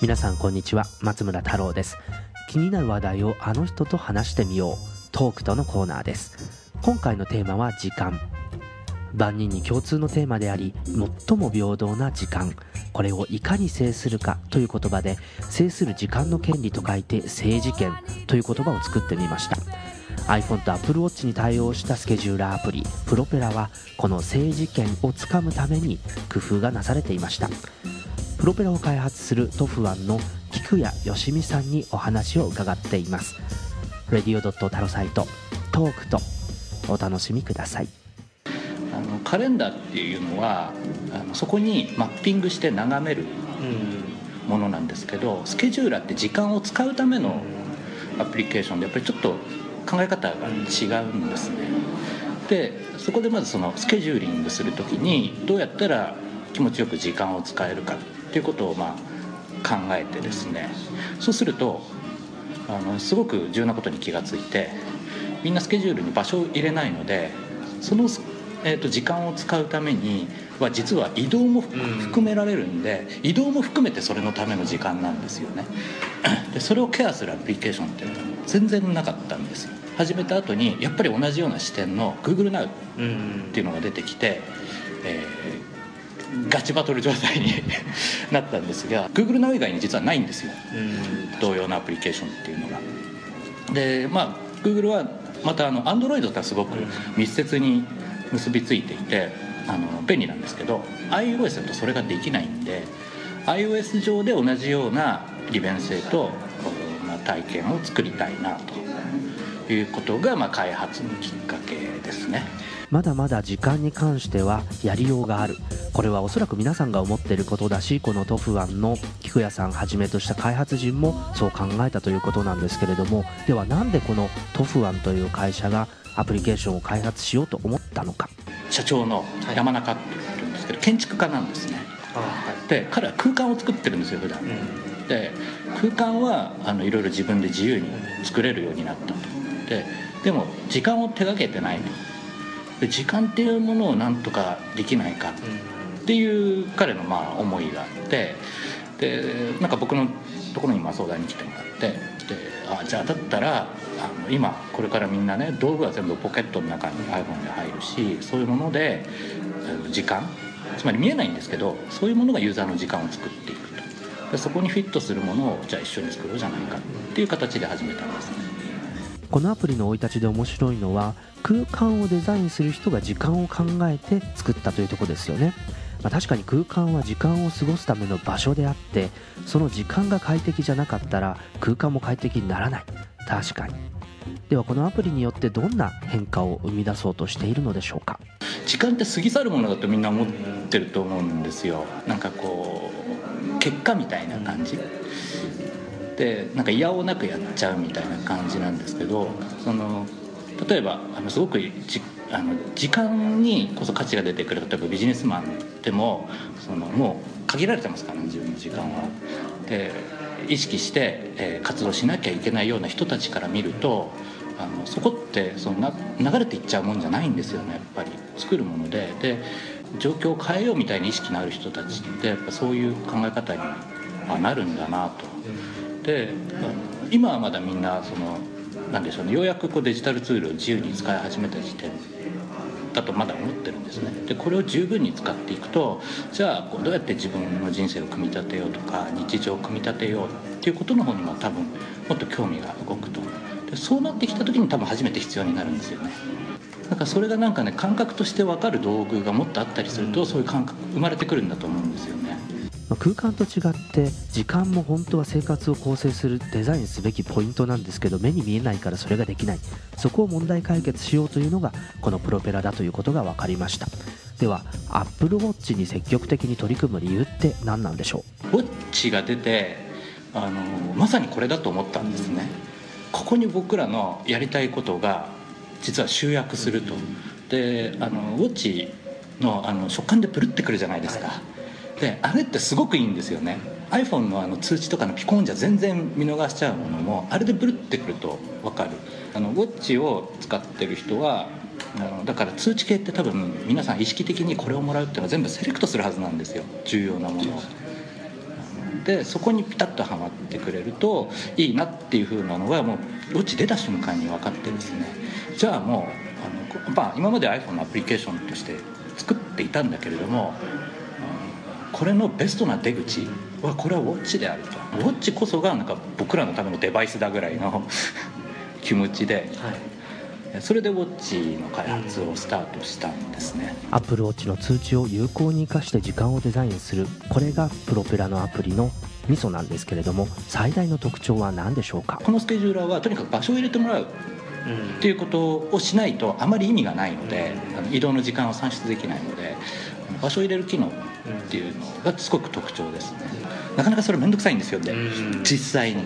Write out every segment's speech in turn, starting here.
皆さんこんにちは。松村太郎です。気になる話題をあの人と話してみよう。トークとのコーナーです。今回のテーマは時間。万人に共通のテーマであり最も平等な時間。これをいかに制するかという言葉で制する時間の権利と書いて制事権という言葉を作ってみました。iPhone と Apple Watch に対応したスケジューラーアプリプロペラはこの制事権をつかむために工夫がなされていました。プロペラを開発するトフワンの菊谷よしみさんにお話を伺っています。レディオタロサイトトークとお楽しみください。あのカレンダーっていうのはあのそこにマッピングして眺めるものなんですけどスケジューラーって時間を使うためのアプリケーションでやっぱりちょっと考え方が違うんですね。でそこでまずそのスケジューリングする時にどうやったら気持ちよく時間を使えるか。っていうことをまあ考えてですねそうするとあのすごく重要なことに気が付いてみんなスケジュールに場所を入れないのでその、えーと、時間を使うためには実は移動も含められるんで、移動も含めてそれのための時間なんですよね。でそれをケアするアプリケーションっていうのは全然なかったんですよ。始めた後にやっぱり同じような視点の GoogleNow っていうのが出てきて、えーガチバトル状態に なったんですが Google Now 以外に実はないんですよ。同様のアプリケーションっていうのが。でまあ Google はまたあの Android とはすごく密接に結びついていてあの便利なんですけど iOS だとそれができないんで iOS 上で同じような利便性と、まあ、体験を作りたいなということが、まあ、開発のきっかけですね。まだまだ時間に関してはやりようがある。これはおそらく皆さんが思っていることだしこのトフワンの菊谷さんはじめとした開発陣もそう考えたということなんですけれどもではなんでこのトフワンという会社がアプリケーションを開発しようと思ったのか。社長の山中っていうんですけど、建築家なんですね、はい、で彼は空間を作ってるんですよ普段、うん、で空間はあのいろいろ自分で自由に作れるようになったと。ででも時間を手がけてないと。時間っていうものをなんとかできないか、うんっていう彼のまあ思いがあってでなんか僕のところにまあ相談に来てもらってであじゃあだったらあの今これからみんなね道具は全部ポケットの中に iPhone で入るしそういうもので時間つまり見えないんですけどそういうものがユーザーの時間を作っていくと。でそこにフィットするものをじゃあ一緒に作ろうじゃないかっていう形で始めたんですね。このアプリの生い立ちで面白いのは空間をデザインする人が時間を考えて作ったというとこですよね。まあ、確かに空間は時間を過ごすための場所であってその時間が快適じゃなかったら空間も快適にならない。確かに。ではこのアプリによってどんな変化を生み出そうとしているのでしょうか？時間って過ぎ去るものだとみんな思ってると思うんですよ。なんかこう結果みたいな感じ。でなんか嫌おなくやっちゃうみたいな感じなんですけどその例えばあのすごくあの時間にこそ価値が出てくる例えばビジネスマンでもそのもう限られてますからね自分の時間は。で意識して、えー、活動しなきゃいけないような人たちから見るとあのそこってそのな流れていっちゃうもんじゃないんですよねやっぱり作るものでで状況を変えようみたいな意識のある人たちってやっぱそういう考え方になるんだなと。で今はまだみんなそのなんでしょうねようやくこうデジタルツールを自由に使い始めた時点だとまだ思ってるんですね。でこれを十分に使っていくとじゃあこうどうやって自分の人生を組み立てようとか日常を組み立てようっていうことの方にも多分もっと興味が動くと。でそうなってきた時に多分初めて必要になるんですよね。だからそれがなんかね感覚として分かる道具がもっとあったりするとそういう感覚生まれてくるんだと思うんですよね空間と違って時間も本当は生活を構成するデザインすべきポイントなんですけど目に見えないからそれができない。そこを問題解決しようというのがこのプロペラだということが分かりました。では Apple Watch に積極的に取り組む理由って何なんでしょう？ウォッチが出てあのまさにこれだと思ったんですね。ここに僕らのやりたいことが実は集約すると。であのウォッチのあの食感でプルってくるじゃないですか、はいであれってすごくいいんですよね。iPhone のあの通知とかのピコンじゃ全然見逃しちゃうものもあれでブルってくると分かる。あのウォッチを使ってる人はあのだから通知系って多分皆さん意識的にこれをもらうっていうのは全部セレクトするはずなんですよ。重要なものを。でそこにピタッとはまってくれるといいなっていうふうなのがもうウォッチ出た瞬間に分かってですね。じゃあもうあの、まあ、今まで iPhone のアプリケーションとして作っていたんだけれどもこれのベストな出口はこれはウォッチであると。ウォッチこそがなんか僕らのためのデバイスだぐらいの 気持ちで、それでウォッチの開発をスタートしたんですね、アップルウォッチの通知を有効に生かして時間をデザインする。これがプロペラのアプリのミソなんですけれども最大の特徴は何でしょうか？このスケジューラーはとにかく場所を入れてもらう。っていうことをしないとあまり意味がないので、あの移動の時間を算出できないので場所を入れる機能っていうのがすごく特徴ですね。なかなかそれ面倒くさいんですよって実際に。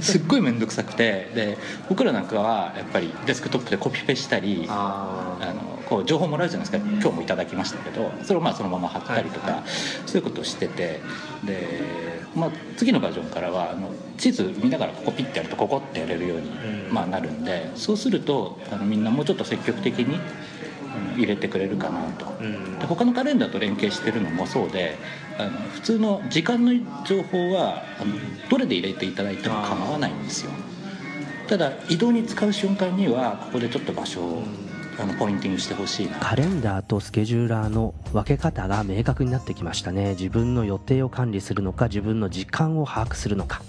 すっごい面倒くさくて。で僕らなんかはやっぱりデスクトップでコピペしたりあのこう情報もらうじゃないですか。今日もいただきましたけどそれをまあそのまま貼ったりとか、そういうことをしてて。で、まあ、次のバージョンからはあの地図見ながらここピッてやるとここってやれるように、まあ、なるんでそうするとあのみんなもうちょっと積極的に入れてくれるかなと、で他のカレンダーと連携してるのもそうであの普通の時間の情報はあのどれで入れていただいても構わないんですよ。ただ移動に使う瞬間にはここでちょっと場所をあのポインティングしてほしいな。カレンダーとスケジューラーの分け方が明確になってきましたね。自分の予定を管理するのか自分の時間を把握するのか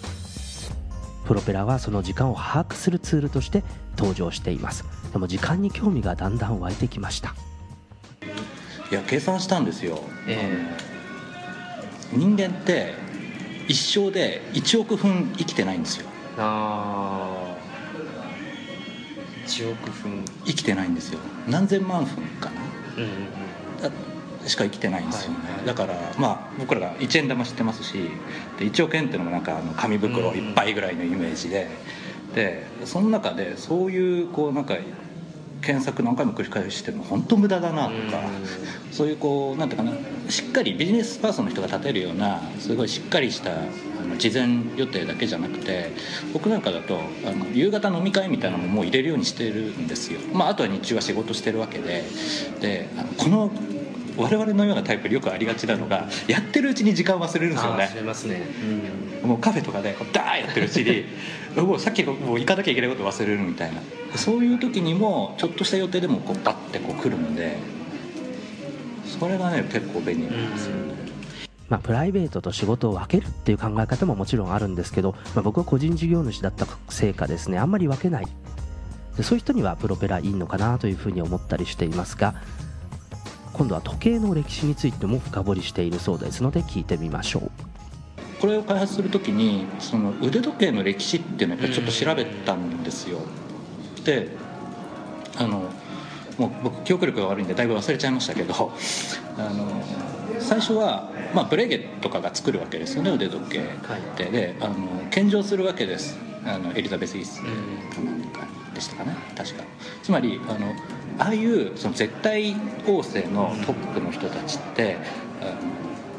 プロペラはその時間を把握するツールとして登場しています。でも時間に興味がだんだん湧いてきました。いや計算したんですよ、えー、人間って一生で1億分生きてないんですよ。ああ1億分。生きてないんですよ。何千万分かな、うんうんしか生きてないんですよね、はいはい、だからまあ僕らが1円玉知ってますしで1億円っていうのもなんかあの紙袋いっぱいぐらいのイメージで、でその中でそういうこうなんか検索何回も繰り返しても本当無駄だなとか、そういうこうなんていうかなしっかりビジネスパーソンの人が立てるようなすごいしっかりしたあの事前予定だけじゃなくて僕なんかだとあの夕方飲み会みたいなのももう入れるようにしてるんですよ、まあ、あとは日中は仕事してるわけで。であのこの我々のようなタイプでよくありがちなのがやってるうちに時間忘れるんですよね。忘れますね、うん、もうカフェとかでダーやってるうちにもうさっきもう行かなきゃいけないこと忘れるみたいな。そういう時にもちょっとした予定でもこうバッてこう来るんでそれがね結構便利なんですよね、まあ、プライベートと仕事を分けるっていう考え方ももちろんあるんですけど、まあ、僕は個人事業主だったせいかですねあんまり分けない。そういう人にはプロペラいいのかなというふうに思ったりしていますが今度は時計の歴史についても深掘りしているそうですので聞いてみましょう。これを開発する時にその腕時計の歴史っていうのをやっぱりちょっと調べたんですよ、であのもう僕記憶力が悪いんでだいぶ忘れちゃいましたけど あの最初は、まあ、ブレゲとかが作るわけですよね腕時計って、はい、であの献上するわけです。あのエリザベス・イースでしたかね。確か。つまりあのああいうその絶対王政のトップの人たちって、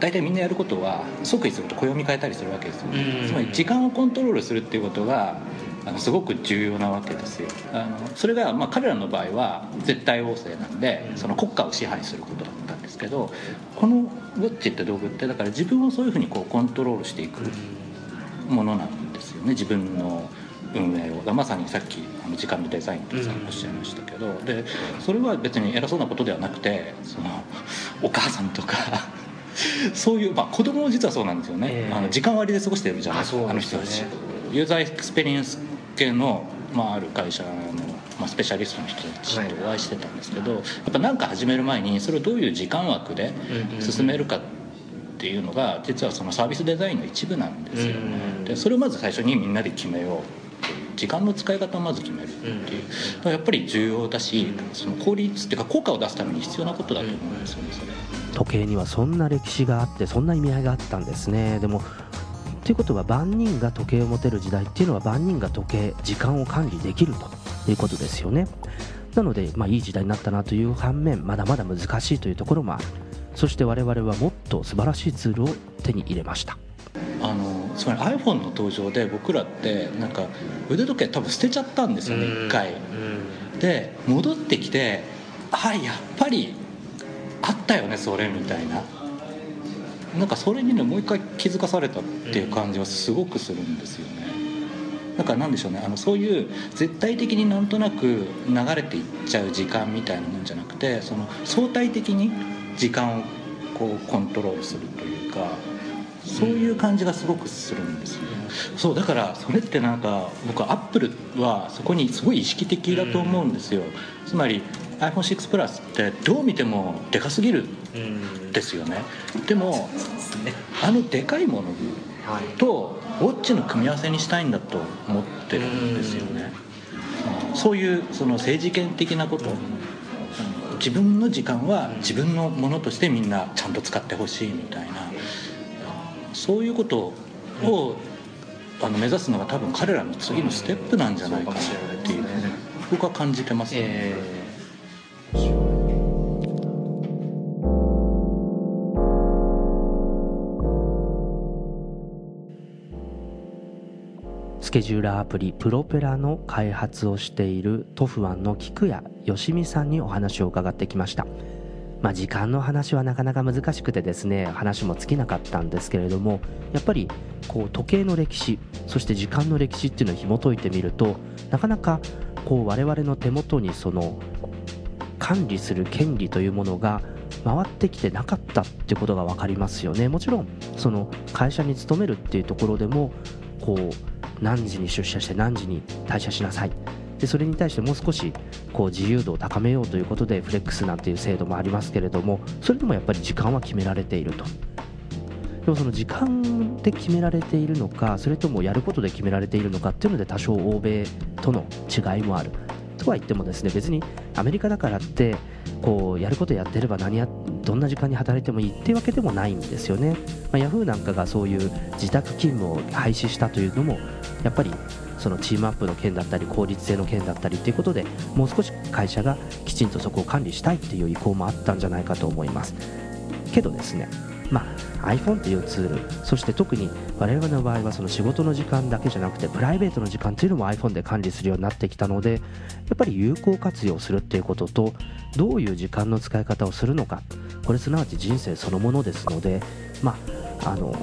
大体みんなやることは即位すると暦変えたりするわけですよ、つまり時間をコントロールするっていうことがあのすごく重要なわけですよ。あのそれがまあ彼らの場合は絶対王政なんでその国家を支配することだったんですけどこのウォッチって道具ってだから自分をそういうふうにこうコントロールしていくものなんですよね。自分の運営をまさにさっきあの時間のデザインとさんおっしゃいましたけど、でそれは別に偉そうなことではなくてそのお母さんとかそういう、まあ、子供も実はそうなんですよね、えー、あの時間割で過ごしてるじゃないですかあの人たち。ユーザーエクスペリエンス系の、まあ、ある会社の、まあ、スペシャリストの人たちとお会いしてたんですけど、やっぱ何か始める前にそれをどういう時間枠で進めるかっていうのが実はそのサービスデザインの一部なんですよね。でそれをまず最初にみんなで決めよう時間の使い方をまず決めるっていう、うん、やっぱり重要だしその効率っていうか効果を出すために必要なことだと思うんですよねそれ。時計にはそんな歴史があってそんな意味合いがあったんですね。でもということは万人が時計を持てる時代っていうのは万人が時計時間を管理できるということですよね。なので、まあ、いい時代になったなという反面まだまだ難しいというところもある。そして我々はもっと素晴らしいツールを手に入れました。あのつまり iPhone の登場で僕らってなんか腕時計多分捨てちゃったんですよね一回。で戻ってきてあやっぱりあったよねそれみたいな。なんかそれにねもう一回気づかされたっていう感じはすごくするんですよね。だからなんでしょうねあのそういう絶対的になんとなく流れていっちゃう時間みたいなもんじゃなくてその相対的に時間をこうコントロールするというかそういう感じがすごくするんですよ、そうだからそれってなんか僕はアップルはそこにすごい意識的だと思うんですよ、つまり iPhone6 プラスってどう見てもでかすぎるですよね、でもあのでかいものとウォッチの組み合わせにしたいんだと思ってるんですよね、そういうその政治権的なこと。自分の時間は自分のものとしてみんなちゃんと使ってほしいみたいな。そういうことをあの目指すのが多分彼らの次のステップなんじゃないかなっていう僕は感じてますね。えースケジューラーアプリプロペラの開発をしているトフワンの菊谷義美さんにお話を伺ってきました。まあ、時間の話はなかなか難しくてですね話も尽きなかったんですけれどもやっぱりこう時計の歴史そして時間の歴史っていうのを紐解いてみるとなかなかこう我々の手元にその管理する権利というものが回ってきてなかったってことが分かりますよね。もちろんその会社に勤めるっていうところでもこう何時に出社して何時に退社しなさい。でそれに対してもう少しこう自由度を高めようということでフレックスなんていう制度もありますけれどもそれでもやっぱり時間は決められていると。でもその時間で決められているのかそれともやることで決められているのかっていうので多少欧米との違いもある。とは言ってもですね別にアメリカだからってこうやることやってれば何やどんな時間に働いてもいいっていうわけでもないんですよね、まあ、ヤフーなんかがそういう自宅勤務を廃止したというのもやっぱりそのチームアップの件だったり効率性の件だったりということでもう少し会社がきちんとそこを管理したいっていう意向もあったんじゃないかと思います。けどですねまあ、iPhone っていうツールそして特に我々の場合はその仕事の時間だけじゃなくてプライベートの時間っていうのも iPhone で管理するようになってきたのでやっぱり有効活用するっていうこととどういう時間の使い方をするのかこれすなわち人生そのものですのでまああの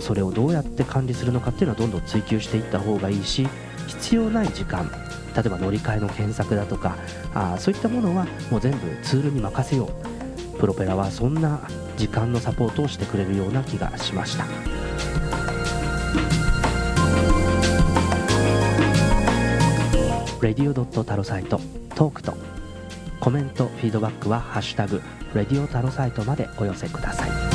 それをどうやって管理するのかっていうのはどんどん追求していった方がいいし必要ない時間例えば乗り換えの検索だとかあそういったものはもう全部ツールに任せよう。プロペラはそんな時間のサポートをしてくれるような気がしました。レディオタロサイトトークとコメントフィードバックは「ハッシュタグレディオタロサイト」までお寄せください。